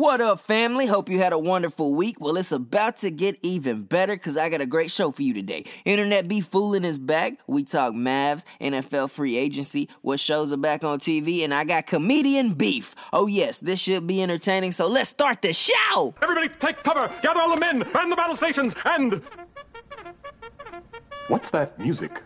What up, family? Hope you had a wonderful week. Well, it's about to get even better because I got a great show for you today. Internet Be Fooling is back. We talk Mavs, NFL free agency, what shows are back on TV, and I got comedian beef. Oh, yes, this should be entertaining, so let's start the show. Everybody take cover! Gather all the men! Man the battle stations! And. What's that music?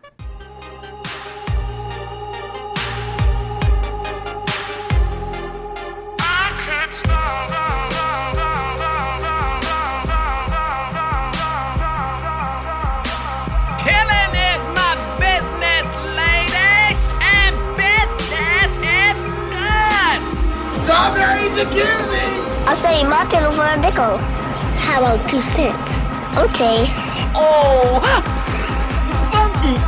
Strawberry jacuzzi! I'll my Martin for a nickel. How about two cents? Okay. Oh, funky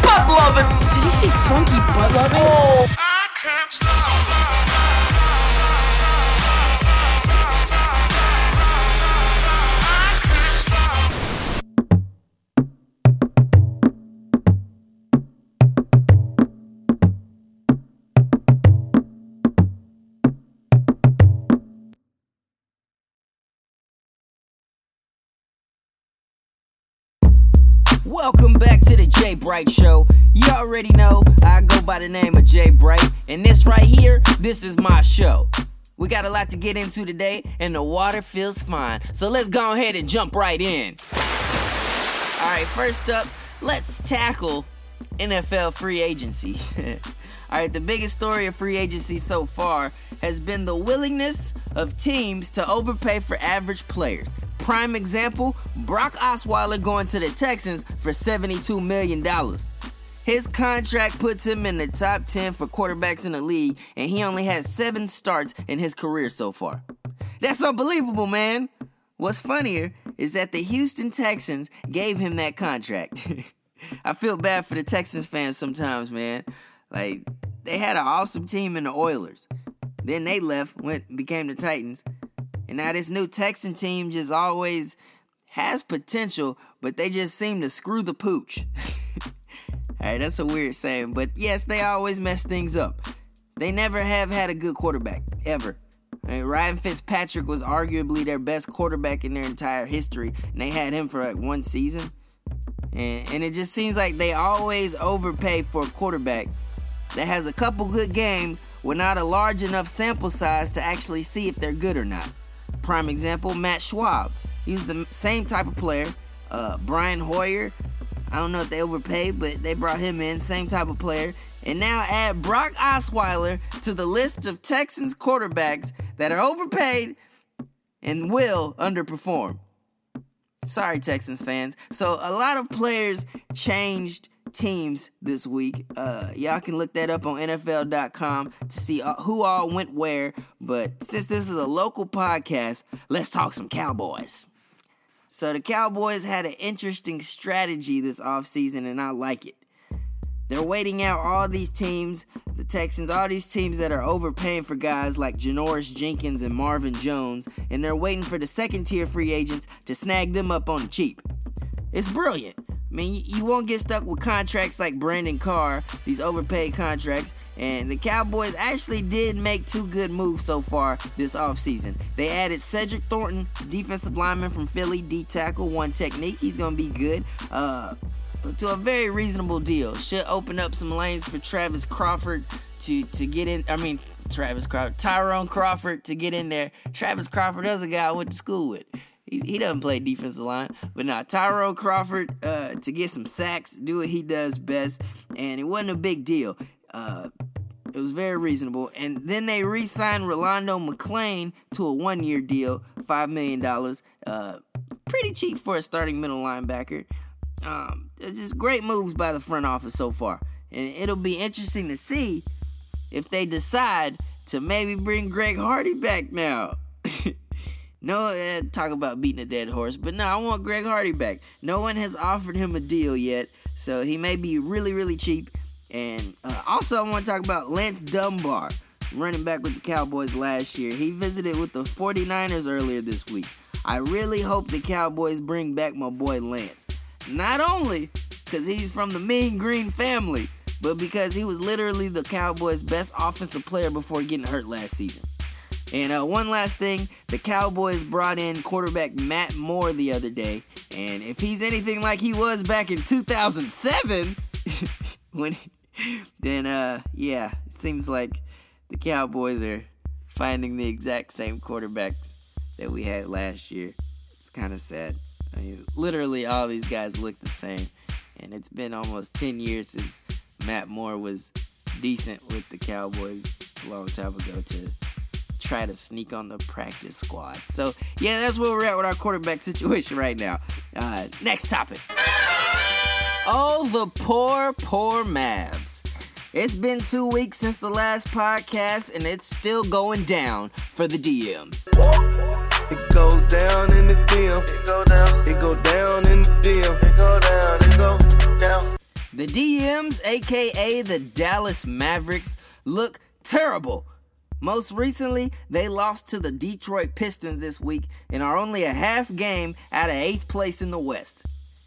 butt loving. Did you say funky butt loving? Oh, Welcome back to the J. Bright Show. You already know I go by the name of J. Bright, and this right here, this is my show. We got a lot to get into today, and the water feels fine. So let's go ahead and jump right in. All right, first up, let's tackle NFL free agency. All right, the biggest story of free agency so far has been the willingness of teams to overpay for average players. Prime example Brock Osweiler going to the Texans for $72 million. His contract puts him in the top 10 for quarterbacks in the league, and he only has seven starts in his career so far. That's unbelievable, man. What's funnier is that the Houston Texans gave him that contract. I feel bad for the Texans fans sometimes, man. Like, they had an awesome team in the Oilers. Then they left, went became the Titans. And now this new Texan team just always has potential, but they just seem to screw the pooch. Alright, that's a weird saying, but yes, they always mess things up. They never have had a good quarterback, ever. Ryan Fitzpatrick was arguably their best quarterback in their entire history, and they had him for like one season. And, and it just seems like they always overpay for a quarterback that has a couple good games with not a large enough sample size to actually see if they're good or not. Prime example, Matt Schaub. He's the same type of player. Uh, Brian Hoyer. I don't know if they overpaid, but they brought him in, same type of player. And now add Brock Osweiler to the list of Texans quarterbacks that are overpaid and will underperform. Sorry, Texans fans. So a lot of players changed teams this week. Uh, y'all can look that up on NFL.com to see uh, who all went where. But since this is a local podcast, let's talk some Cowboys. So the Cowboys had an interesting strategy this offseason, and I like it. They're waiting out all these teams, the Texans, all these teams that are overpaying for guys like Janoris Jenkins and Marvin Jones, and they're waiting for the second tier free agents to snag them up on the cheap. It's brilliant. I mean, you, won't get stuck with contracts like Brandon Carr, these overpaid contracts, and the Cowboys actually did make two good moves so far this offseason. They added Cedric Thornton, defensive lineman from Philly, D tackle, one technique. He's going to be good. Uh, to a very reasonable deal. Should open up some lanes for Travis Crawford to to get in. I mean, Travis Crawford, Tyrone Crawford to get in there. Travis Crawford is a guy I went to school with. He, he doesn't play defensive line, but now Tyrone Crawford uh, to get some sacks, do what he does best, and it wasn't a big deal. Uh, it was very reasonable. And then they re-signed Rolando McClain to a one-year deal, five million dollars. Uh, pretty cheap for a starting middle linebacker. Um, it's just great moves by the front office so far, and it'll be interesting to see if they decide to maybe bring Greg Hardy back now. no, uh, talk about beating a dead horse, but no, I want Greg Hardy back. No one has offered him a deal yet, so he may be really, really cheap. And uh, also, I want to talk about Lance Dunbar, running back with the Cowboys last year. He visited with the 49ers earlier this week. I really hope the Cowboys bring back my boy Lance. Not only because he's from the Mean Green family, but because he was literally the Cowboys' best offensive player before getting hurt last season. And uh, one last thing, the Cowboys brought in quarterback Matt Moore the other day, and if he's anything like he was back in 2007, when then uh yeah, it seems like the Cowboys are finding the exact same quarterbacks that we had last year. It's kind of sad. I mean, literally all these guys look the same, and it's been almost 10 years since Matt Moore was decent with the Cowboys a long time ago to try to sneak on the practice squad. So, yeah, that's where we're at with our quarterback situation right now. Uh, next topic. Oh, the poor, poor Mavs. It's been two weeks since the last podcast, and it's still going down for the DMs. It goes down in the DM. It go down. It go down in the DM. It go down. It go down. The DMs, aka the Dallas Mavericks, look terrible. Most recently, they lost to the Detroit Pistons this week and are only a half game out of eighth place in the West.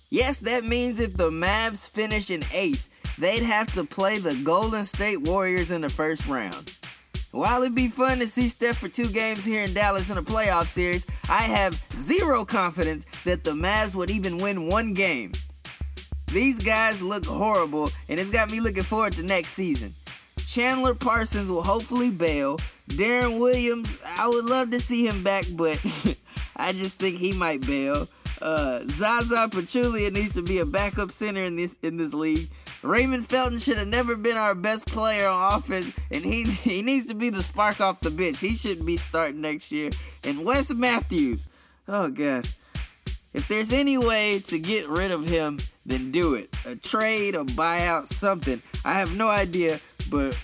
Yes, that means if the Mavs finish in eighth, they'd have to play the Golden State Warriors in the first round. While it'd be fun to see Steph for two games here in Dallas in a playoff series, I have zero confidence that the Mavs would even win one game. These guys look horrible, and it's got me looking forward to next season. Chandler Parsons will hopefully bail. Deron Williams, I would love to see him back, but I just think he might bail. Uh, Zaza Pachulia needs to be a backup center in this in this league. Raymond Felton should have never been our best player on offense, and he he needs to be the spark off the bench. He shouldn't be starting next year. And Wes Matthews, oh god, if there's any way to get rid of him, then do it. A trade, a buyout, something. I have no idea, but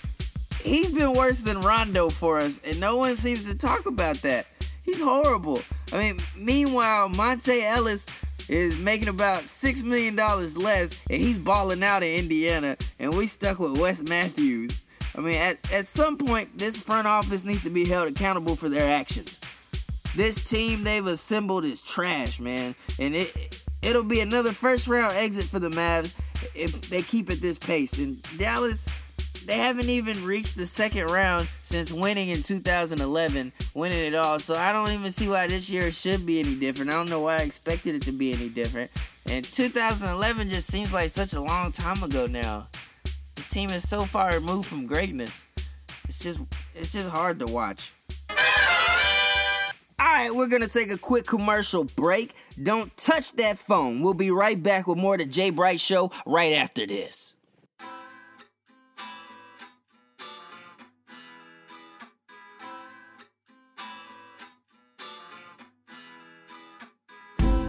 he's been worse than Rondo for us, and no one seems to talk about that. He's horrible. I mean, meanwhile, Monta Ellis is making about six million dollars less, and he's balling out in Indiana, and we stuck with Wes Matthews. I mean, at at some point, this front office needs to be held accountable for their actions. This team they've assembled is trash, man, and it it'll be another first round exit for the Mavs if they keep at this pace. And Dallas, they haven't even reached the second round since winning in 2011, winning it all. So I don't even see why this year should be any different. I don't know why I expected it to be any different. And 2011 just seems like such a long time ago now. This team is so far removed from greatness. It's just it's just hard to watch. All right, we're gonna take a quick commercial break. Don't touch that phone. We'll be right back with more of the J. Bright Show right after this.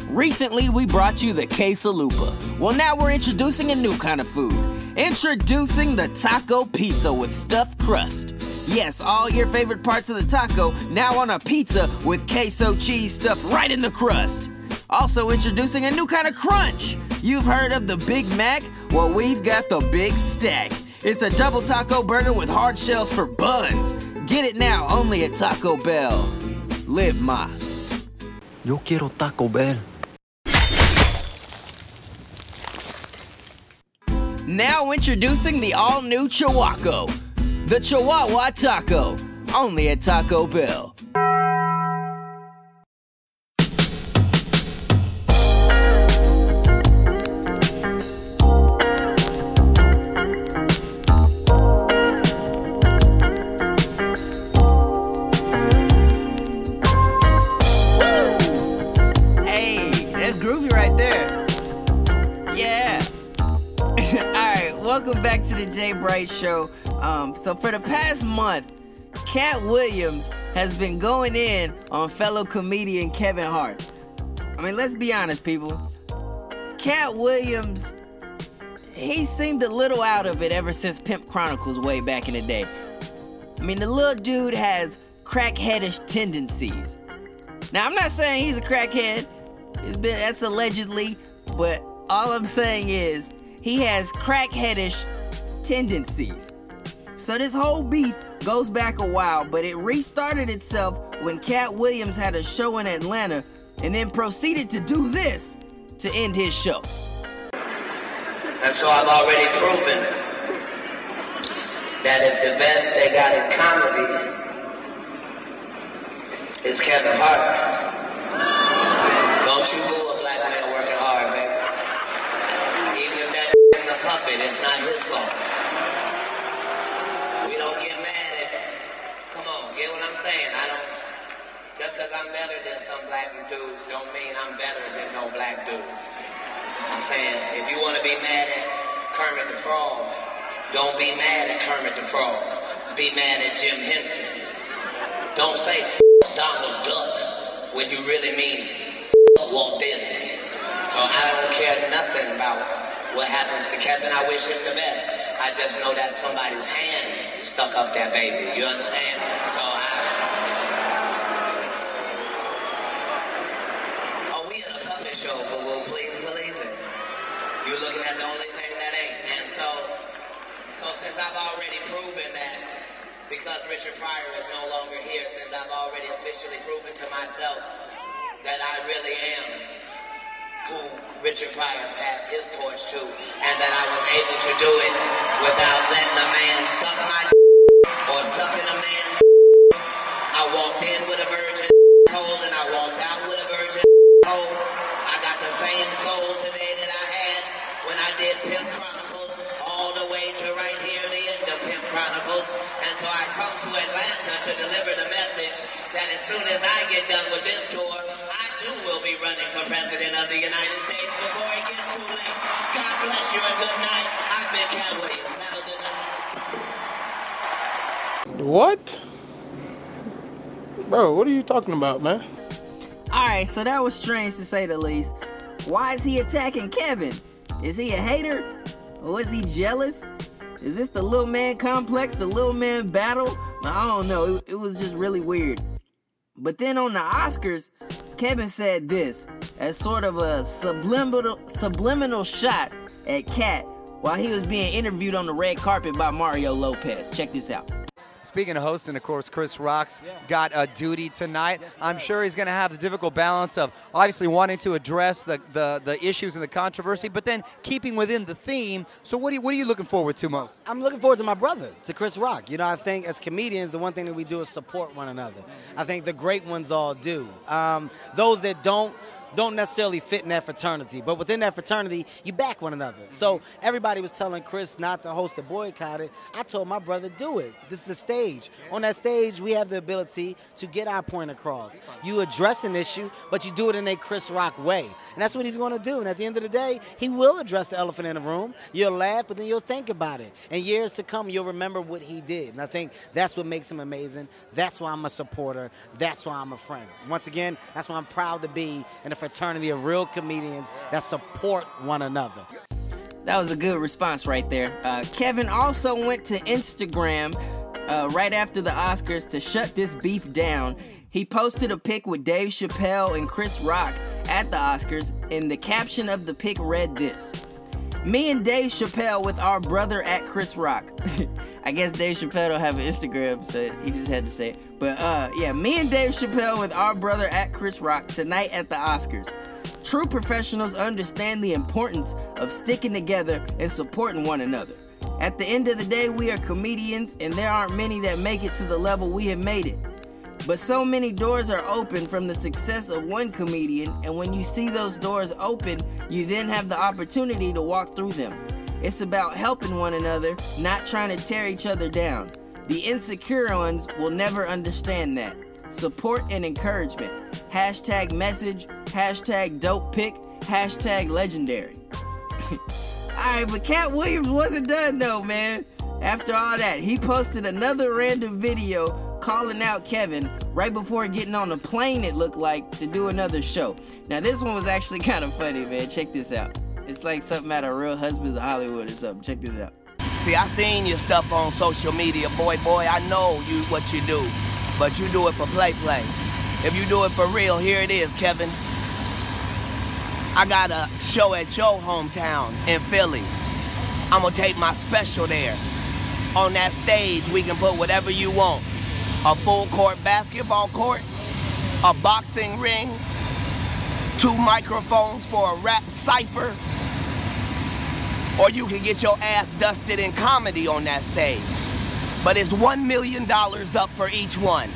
Recently, we brought you the quesalupa. Well, now we're introducing a new kind of food. Introducing the taco pizza with stuffed crust. Yes, all your favorite parts of the taco now on a pizza with queso cheese stuffed right in the crust. Also introducing a new kind of crunch. You've heard of the Big Mac? Well, we've got the Big Stack. It's a double taco burger with hard shells for buns. Get it now only at Taco Bell. Live Mas. Yo quiero Taco Bell. Now introducing the all new Chihuaco. The Chihuahua Taco. Only at Taco Bell. Welcome back to the J. Bright Show. Um, so for the past month, Katt Williams has been going in on fellow comedian Kevin Hart. I mean, let's be honest, people. Katt Williams, he seemed a little out of it ever since Pimp Chronicles way back in the day. I mean, the little dude has crackheadish tendencies. Now, I'm not saying he's a crackhead. It's been that's allegedly, but all I'm saying is he has crackheadish tendencies. So this whole beef goes back a while, but it restarted itself when Katt Williams had a show in Atlanta and then proceeded to do this to end his show. And so I've already proven that if the best they got in comedy is Kevin Hart. Don't you boo a black man working hard, baby. Even if that it's not his fault. We don't get mad at Come on, get what I'm saying? I don't just because I'm better than some black dudes don't mean I'm better than no black dudes. I'm saying if you want to be mad at Kermit the Frog, don't be mad at Kermit the Frog. Be mad at Jim Henson. Don't say Donald Duck when you really mean Walt Disney. So I don't care nothing about what happens to Kevin. I wish him the best. I just know that somebody's hand stuck up that baby. You understand? So I. Oh, we in a puppet show, boo boo. Please believe it. You're looking at the only thing that ain't. And so, so since I've already proven that because Richard Pryor is no longer here, since I've already officially proven to myself that I really am who Richard Pryor passed his torch to, and that I was able to do it without letting a man suck my What? Bro, what are you talking about, man? Alright, so that was strange to say the least. Why is he attacking Kevin? Is he a hater? Or is he jealous? Is this the little man complex, the little man battle? I don't know. It, it was just really weird. But then on the Oscars, Kevin said this as sort of a subliminal subliminal shot at Katt while he was being interviewed on the red carpet by Mario Lopez. Check this out. Speaking of hosting, of course, Chris Rock's got a duty tonight. I'm sure he's going to have the difficult balance of obviously wanting to address the, the, the issues and the controversy, but then keeping within the theme. So, what are, you, what are you looking forward to most? I'm looking forward to my brother, to Chris Rock. You know, I think as comedians, the one thing that we do is support one another. I think the great ones all do. Um, those that don't, don't necessarily fit in that fraternity, but within that fraternity, you back one another. So mm-hmm. everybody was telling Chris not to host a boycott it. I told my brother, do it. This is a stage. On that stage, we have the ability to get our point across. You address an issue, but you do it in a Chris Rock way. And that's what he's going to do. And at the end of the day, he will address the elephant in the room. You'll laugh, but then you'll think about it. And years to come, you'll remember what he did. And I think that's what makes him amazing. That's why I'm a supporter. That's why I'm a friend. Once again, that's why I'm proud to be in a fraternity of real comedians that support one another. That was a good response right there. Uh, Kevin also went to Instagram uh, right after the Oscars to shut this beef down. He posted a pic with Dave Chappelle and Chris Rock at the Oscars, and the caption of the pic read this Me and Dave Chappelle with our brother at Chris Rock. I guess Dave Chappelle don't have an Instagram, so he just had to say it. But uh, yeah, me and Dave Chappelle with our brother at Chris Rock tonight at the Oscars. True professionals understand the importance of sticking together and supporting one another. At the end of the day, we are comedians, and there aren't many that make it to the level we have made it. But so many doors are open from the success of one comedian, and when you see those doors open, you then have the opportunity to walk through them. It's about helping one another, not trying to tear each other down. The insecure ones will never understand that. Support and encouragement. Hashtag message, hashtag dope pick, hashtag legendary. Alright, but Katt Williams wasn't done though, man. After all that, he posted another random video calling out Kevin right before getting on a plane, it looked like, to do another show. Now, this one was actually kind of funny, man. Check this out. It's like something out of Real Husbands of Hollywood or something. Check this out. See, I seen your stuff on social media, boy, boy. I know you what you do, but you do it for play, play. If you do it for real, here it is, Kevin. I got a show at your hometown in Philly. I'm gonna take my special there. On that stage, we can put whatever you want. A full court basketball court, a boxing ring, two microphones for a rap cipher, or you can get your ass dusted in comedy on that stage. But it's $1 million up for each one.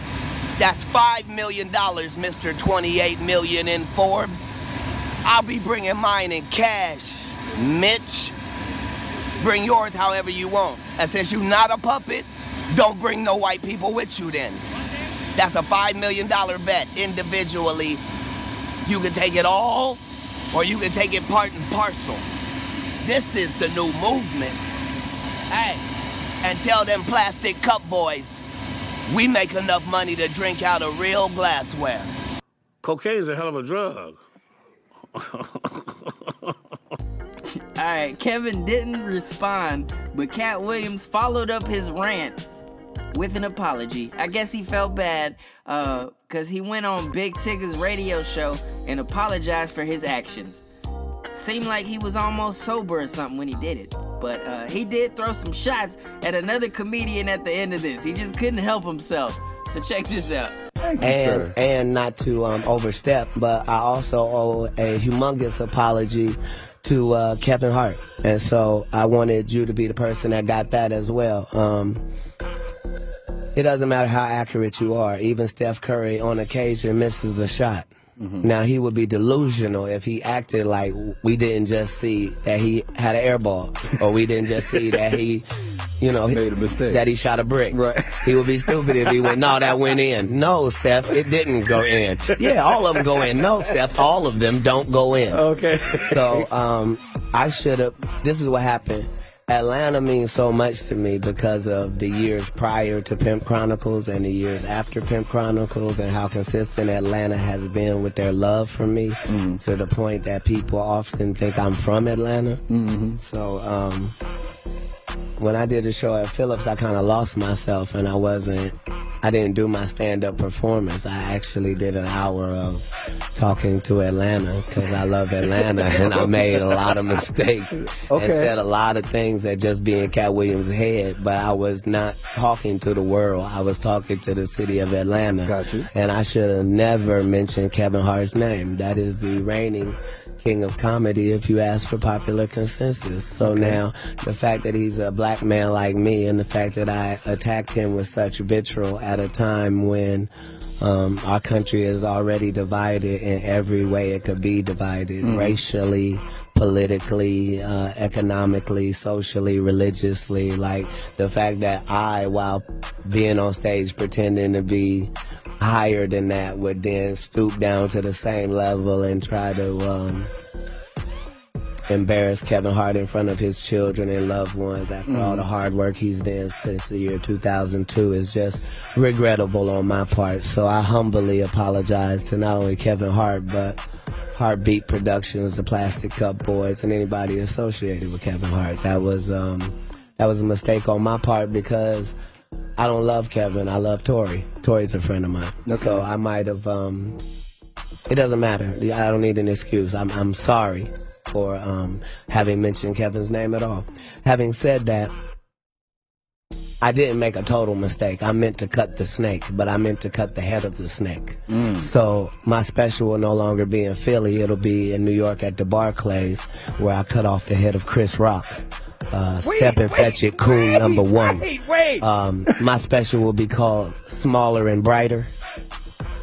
That's $5 million, Mr. 28 million in Forbes. I'll be bringing mine in cash, Mitch. Bring yours however you want. And since you're not a puppet, don't bring no white people with you then. That's a $5 million bet individually. You can take it all, or you can take it part and parcel. This is the new movement. Hey, and tell them plastic cup boys, we make enough money to drink out of real glassware. Cocaine's a hell of a drug. Alright, Kevin didn't respond, but Katt Williams followed up his rant with an apology. I guess he felt bad uh, cause he went on Big Tigger's radio show and apologized for his actions. Seemed like he was almost sober or something when he did it. But uh, he did throw some shots at another comedian at the end of this. He just couldn't help himself. So check this out. and and not to um, overstep, but I also owe a humongous apology to uh, Kevin Hart, and so I wanted you to be the person that got that as well. Um, it doesn't matter how accurate you are. Even Steph Curry on occasion misses a shot. Now he would be delusional if he acted like we didn't just see that he had an air ball, or we didn't just see that he, you know, made a mistake. that he shot a brick. Right. He would be stupid if he went, no, that went in. No, Steph, it didn't go in. Yeah, all of them go in. No, Steph, all of them don't go in. Okay. So um, I should have. This is what happened. Atlanta means so much to me because of the years prior to Pimp Chronicles and the years after Pimp Chronicles and how consistent Atlanta has been with their love for me to the point that people often think I'm from Atlanta. So um, when I did the show at Philips, I kind of lost myself and I wasn't. I didn't do my stand-up performance. I actually did an hour of talking to Atlanta because I love Atlanta and I made a lot of mistakes and said a lot of things that just be in Katt Williams' head. But I was not talking to the world. I was talking to the city of Atlanta. Gotcha. And I should have never mentioned Kevin Hart's name. That is the reigning king of comedy if you ask for popular consensus. So now the fact that he's a black man like me and the fact that I attacked him with such vitriol at a time when um, our country is already divided in every way it could be divided Mhm. racially politically, uh, economically, socially, religiously. Like the fact that I, while being on stage pretending to be higher than that, would then stoop down to the same level and try to um, embarrass Kevin Hart in front of his children and loved ones after all Mhm. the hard work he's done since the year 2002 is just regrettable on my part. So I humbly apologize to not only Kevin Hart, but HartBeat Productions, the Plastic Cup Boys, and anybody associated with Kevin Hart. That was um, that was a mistake on my part because I don't love Kevin. I love Torrei. Torrei's a friend of mine. So I might have. Um, it doesn't matter. I don't need an excuse. I'm I'm sorry for um, having mentioned Kevin's name at all. Having said that, I didn't make a total mistake. I meant to cut the snake, but I meant to cut the head of the snake. So my special will no longer be in Philly. It'll be in New York at the Barclays, where I cut off the head of Chris Rock. Uh, Stepin Fetchit, Coon number one. wait, wait. Um, my special will be called Smaller and Brighter.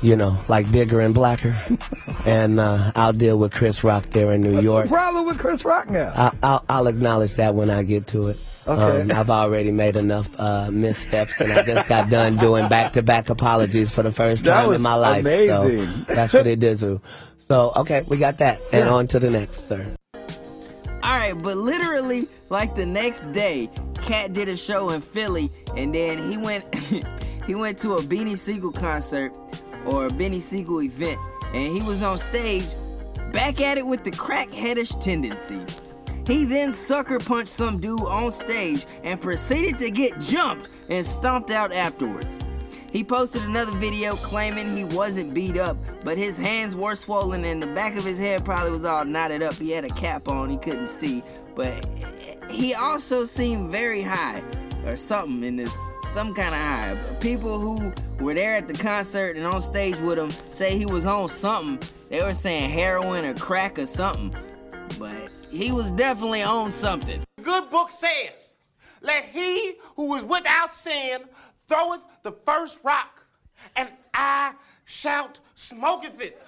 You know, like bigger and blacker. and uh, I'll deal with Chris Rock there in New What's York. the problem with Chris Rock now? I, I'll, I'll acknowledge that when I get to it. Okay. Um, I've already made enough uh, missteps, and I just got done doing back-to-back apologies for the first That time in my life. amazing. So that's what it is. So okay, we got that, and Yeah. on to the next, sir. Alright, but literally, like the next day, Katt did a show in Philly, and then he went he went to a Beanie Sigel concert or a Benny Siegel event, and he was on stage, back at it with the crackheadish tendencies. He then sucker punched some dude on stage and proceeded to get jumped and stomped out afterwards. He posted another video claiming he wasn't beat up, but his hands were swollen and the back of his head probably was all knotted up. He had a cap on, he couldn't see, but he also seemed very high or something in this, some kind of high. People who were there at the concert and on stage with him say he was on something. They were saying heroin or crack or something, but he was definitely on something. The good book says, let he who is without sin throweth the first rock. and I shout smoketh it.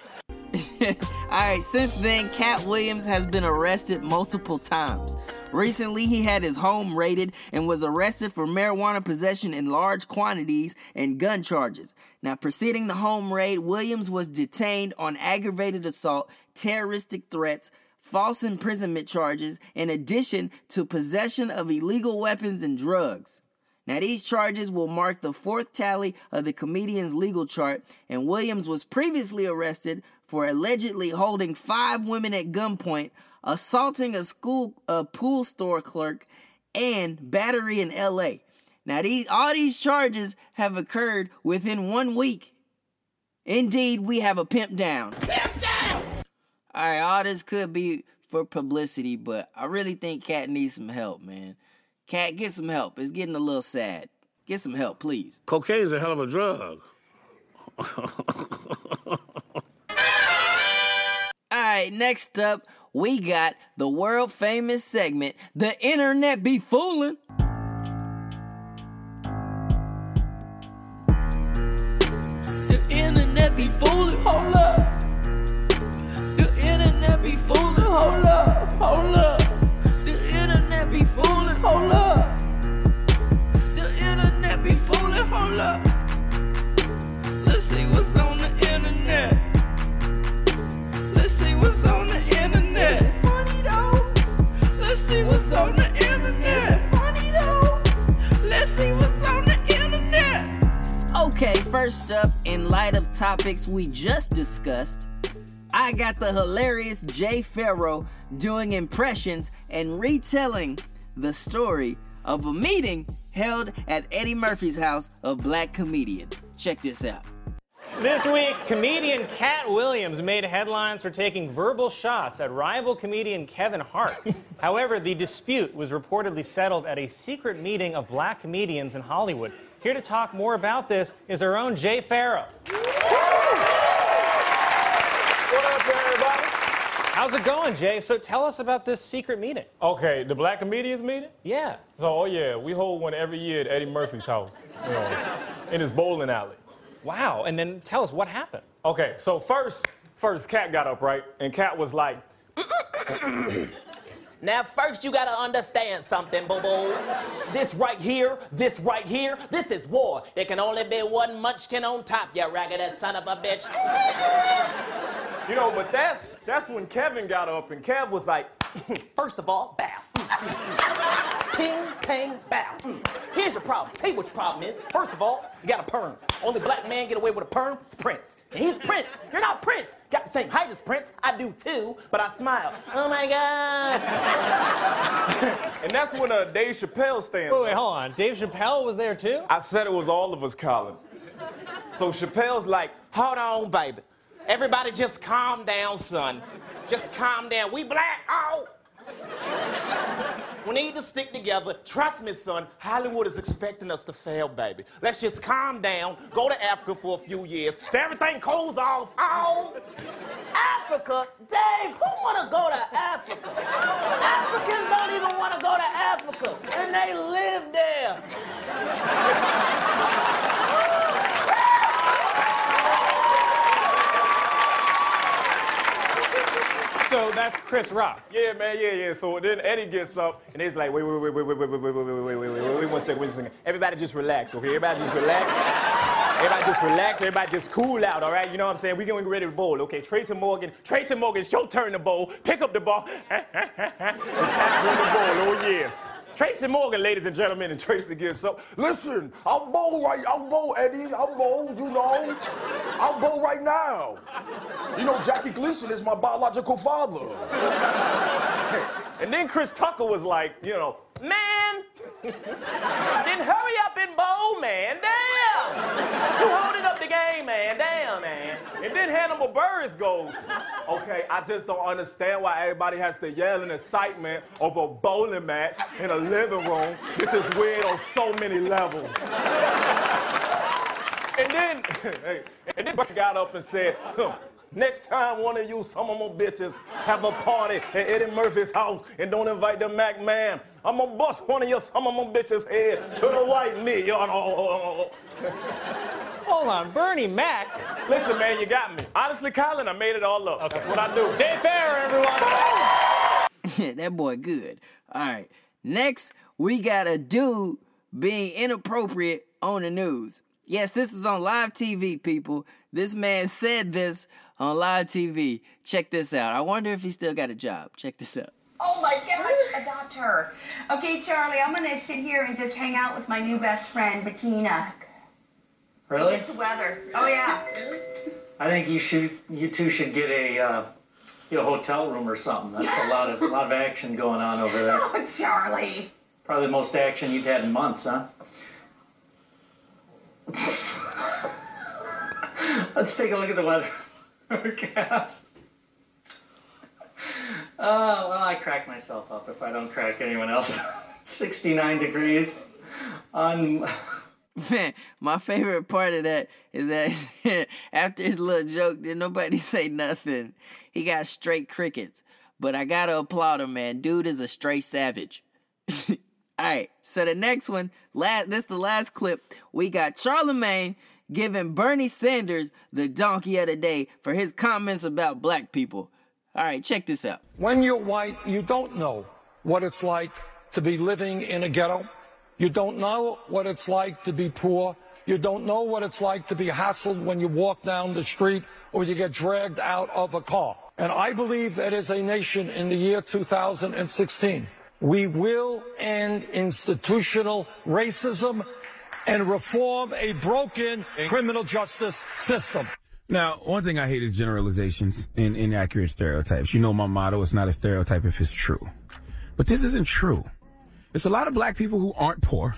Alright, since then, Katt Williams has been arrested multiple times. Recently, he had his home raided and was arrested for marijuana possession in large quantities and gun charges. Now, preceding the home raid, Williams was detained on aggravated assault, terroristic threats, false imprisonment charges, in addition to possession of illegal weapons and drugs. Now, these charges will mark the fourth tally of the comedian's legal chart, and Williams was previously arrested for allegedly holding five women at gunpoint, assaulting a school a pool store clerk, and battery in LA. Now, these all these charges have occurred within one week. Indeed, we have a pimp down. Pimp down! Alright, all this could be for publicity, but I really think Katt needs some help, man. Katt, get some help. It's getting a little sad. Get some help, please. Cocaine's a hell of a drug. Alright, next up, we got the world famous segment, The Internet Be Fooling. First up, in light of topics we just discussed, I got the hilarious Jay Pharoah doing impressions and retelling the story of a meeting held at Eddie Murphy's house of black comedians. Check this out. This week, comedian Katt Williams made headlines for taking verbal shots at rival comedian Kevin Hart. However, the dispute was reportedly settled at a secret meeting of black comedians in Hollywood. Here to talk more about this is our own Jay Pharoah. What up, everybody? How's it going, Jay? So tell us about this secret meeting. Okay, the Black Comedians meeting? Yeah. So, oh yeah, we hold one every year at Eddie Murphy's house, you know, in his bowling alley. Wow, and then tell us what happened. Okay, so first, first, Katt got up, right? And Katt was like, Now, first, you gotta understand something, boo boo. This right here, this right here, this is war. There can only be one munchkin on top, you raggedy son of a bitch. you know, but that's that's when Kevin got up, and Kev was like, First of all, bow. Ping, pang, bow. Here's your problem. Tell you what your problem is. First of all, you got a perm. Only black man get away with a perm. It's Prince. And he's Prince. You're not Prince. Got the same height as Prince. I do too, but I smile. Oh my God. and that's when uh, Dave Chappelle stands. Wait, wait, hold on. Dave Chappelle was there too? I said it was all of us, Colin. So Chappelle's like, Hold on, baby. Everybody just calm down, son. Just calm down. We black. Oh. We need to stick together. Trust me, son. Hollywood is expecting us to fail, baby. Let's just calm down, go to Africa for a few years, everything cools off. Oh, Africa? Dave, who wanna go to Africa? Africans don't even wanna go to Africa, and they live there. So that's Chris Rock. Yeah, man, yeah, yeah. So then Eddie gets up and he's like, wait, wait, wait, wait, wait, wait, wait, wait, wait, wait, wait, wait, wait, wait, one second, wait one second. Everybody just relax, okay? Everybody just relax. Everybody just relax. Everybody just cool out, all right? You know what I'm saying? We getting ready to bowl, okay? Tracy Morgan, Tracy Morgan, it's your turn to bowl. Pick up the ball. it's time the bowl, oh yes. Tracy Morgan, ladies and gentlemen, and Tracy gets up. Listen, I'm bold right, I'm bold, Eddie, I'm bold, you know. I'm bold right now. You know, Jackie Gleason is my biological father. and then Chris Tucker was like, you know, Man, then hurry up and bowl, man. Damn. You holding up the game, man. Then Hannibal Buress goes, okay, I just don't understand why everybody has to yell in excitement over a bowling match in a living room. This is weird on so many levels. and then, hey, and then Burris got up and said, Next time one of you some of my bitches have a party at Eddie Murphy's house and don't invite the Mac man, I'm gonna bust one of your some of my bitches head to the right knee. Y'all know. Hold on, Bernie Mac. Listen, man, you got me. Honestly, Colin, I made it all up. That's what I do. Jay Fair, everyone. that boy good. All right. Next, we got a dude being inappropriate on the news. Yes, this is on live TV, people. This man said this on live TV. Check this out. I wonder if he still got a job. Check this out. Oh my gosh, adopt her. Okay, Charlie, I'm gonna sit here and just hang out with my new best friend, Bettina. Really? Weather. Oh yeah. I think you should. You two should get a uh, get a hotel room or something. That's a lot of lot of action going on over there. Oh, Charlie. Probably the most action you've had in months, huh? Let's take a look at the weather forecast. Oh, well, I crack myself up if I don't crack anyone else. 69 degrees on. Man, my favorite part of that is that after his little joke, did nobody say nothing. He got straight crickets. But I gotta applaud him, man. Dude is a straight savage. All right, so the next one, last this the last clip. We got Charlemagne giving Bernie Sanders the donkey of the day for his comments about black people. All right, check this out. When you're white, you don't know what it's like to be living in a ghetto. You don't know what it's like to be poor. You don't know what it's like to be hassled when you walk down the street or you get dragged out of a car. And I believe that as a nation in the year 2016, we will end institutional racism and reform a broken criminal justice system. Now, one thing I hate is generalizations and inaccurate stereotypes. You know my motto, it's not a stereotype if it's true. But this isn't true. It's a lot of black people who aren't poor.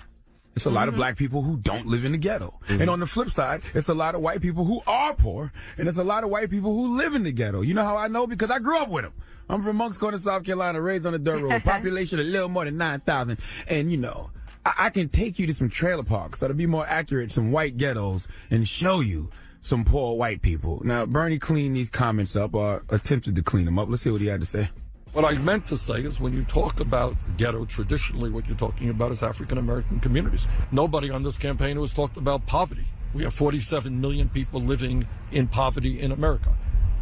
It's a lot of mm-hmm. black people who don't live in the ghetto. Mm-hmm. And on the flip side, it's a lot of white people who are poor, and it's a lot of white people who live in the ghetto. You know how I know? Because I grew up with them. I'm from Moncks Corner, South Carolina, raised on the dirt road. Population a little more than 9,000. And, you know, I-, I can take you to some trailer parks, that'll be more accurate, some white ghettos, and show you some poor white people. Now, Bernie cleaned these comments up, or attempted to clean them up. Let's see what he had to say. What I meant to say is when you talk about ghetto, traditionally what you're talking about is African American communities. Nobody on this campaign has talked about poverty. We have 47 million people living in poverty in America.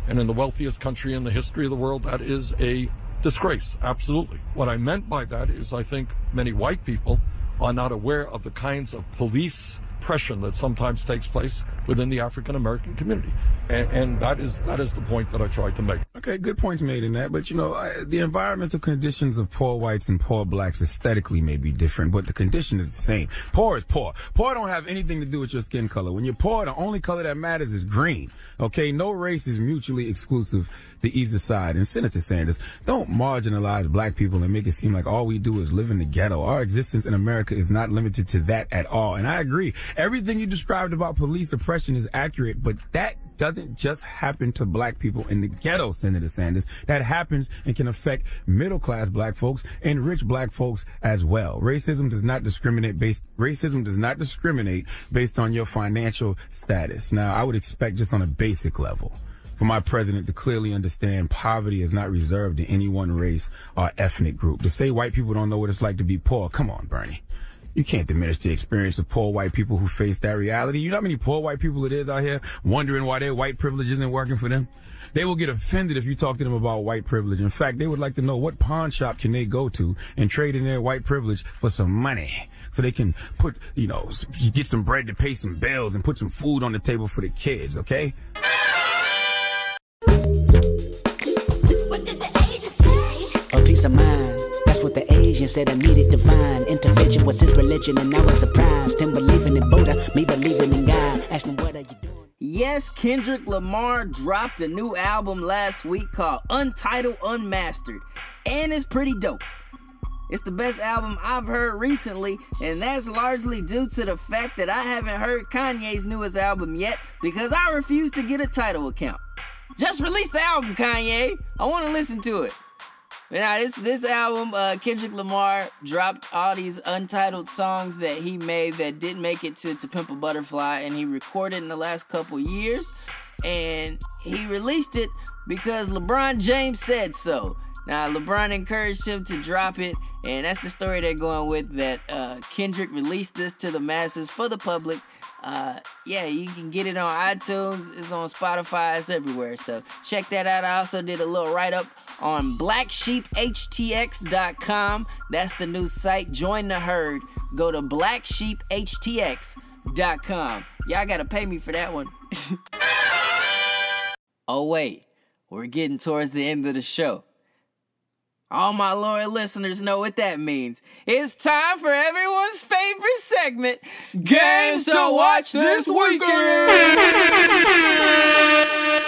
And in the wealthiest country in the history of the world, that is a disgrace. Absolutely. What I meant by that is I think many white people are not aware of the kinds of police oppression that sometimes takes place within the African American community. And, and that is that is the point that I tried to make. Okay, good points made in that. But you know, I, the environmental conditions of poor whites and poor blacks aesthetically may be different, but the condition is the same. Poor is poor. Poor don't have anything to do with your skin color. When you're poor, the only color that matters is green. Okay, no race is mutually exclusive to either side. And Senator Sanders, don't marginalize black people and make it seem like all we do is live in the ghetto. Our existence in America is not limited to that at all. And I agree. Everything you described about police oppression is accurate, but that doesn't just happen to black people in the ghetto, Senator Sanders. That happens and can affect middle class black folks and rich black folks as well. Racism does not discriminate based, racism does not discriminate based on your financial status. Now, I would expect just on a basic level for my president to clearly understand poverty is not reserved to any one race or ethnic group. To say white people don't know what it's like to be poor, come on, Bernie. You can't diminish the experience of poor white people who face that reality. You know how many poor white people it is out here wondering why their white privilege isn't working for them? They will get offended if you talk to them about white privilege. In fact, they would like to know what pawn shop can they go to and trade in their white privilege for some money so they can put, you know, get some bread to pay some bills and put some food on the table for the kids, okay? A peace of mind. Said I needed divine intervention was his religion, and I was surprised. Him believing in Buddha, me believing in God. What are you doing? Yes, Kendrick Lamar dropped a new album last week called Untitled Unmastered, and it's pretty dope. It's the best album I've heard recently, and that's largely due to the fact that I haven't heard Kanye's newest album yet because I refuse to get a Tidal account. Just release the album, Kanye. I want to listen to it. Now, this this album, uh, Kendrick Lamar dropped all these untitled songs that he made that didn't make it to To Pimp a Butterfly, and he recorded in the last couple years, and he released it because LeBron James said so. Now, LeBron encouraged him to drop it, and that's the story they're going with. That uh, Kendrick released this to the masses for the public Uh, yeah, you can get it on iTunes. It's on Spotify. It's everywhere. So check that out. I also did a little write up on blacksheephtx.com. That's the new site. Join the herd. Go to blacksheephtx.com. Y'all gotta pay me for that one. oh, wait. We're getting towards the end of the show. All my loyal listeners know what that means. It's time for everyone's favorite segment Games to Watch This Weekend!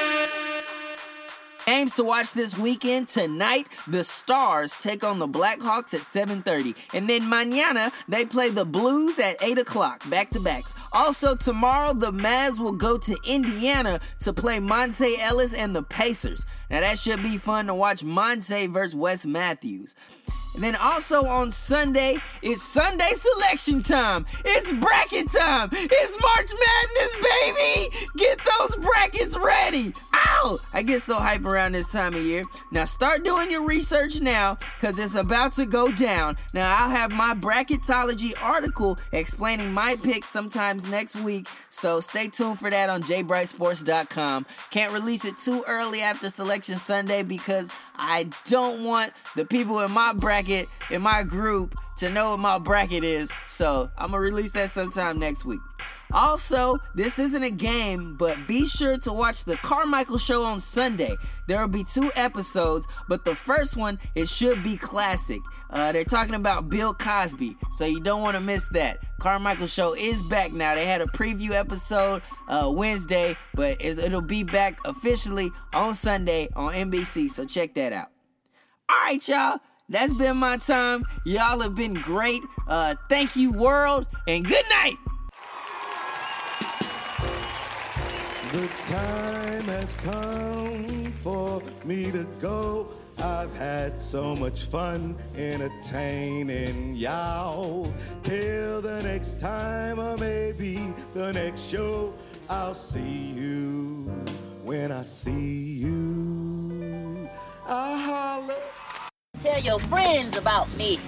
Games to watch this weekend tonight. The Stars take on the Blackhawks at 7:30, and then mañana they play the Blues at 8 o'clock, back to backs. Also tomorrow, the Mavs will go to Indiana to play Monta Ellis and the Pacers. Now that should be fun to watch Monta versus Wes Matthews. And then also on Sunday, it's Sunday selection time. It's bracket time. It's March Madness, baby. Get those brackets ready. Ow! I get so hype around this time of year. Now start doing your research now because it's about to go down. Now I'll have my bracketology article explaining my picks sometimes next week. So stay tuned for that on jbrightsports.com. Can't release it too early after selection Sunday because I don't want the people in my bracket, in my group, to know what my bracket is. So I'm gonna release that sometime next week. Also, this isn't a game, but be sure to watch the Carmichael Show on Sunday. There will be two episodes, but the first one it should be classic. Uh, they're talking about Bill Cosby, so you don't want to miss that. Carmichael Show is back now. They had a preview episode uh, Wednesday, but it'll be back officially on Sunday on NBC. So check that out. All right, y'all. That's been my time. Y'all have been great. Uh, thank you, world, and good night. The time has come for me to go. I've had so much fun entertaining y'all. Till the next time, or maybe the next show, I'll see you when I see you. I'll holler. Tell your friends about me.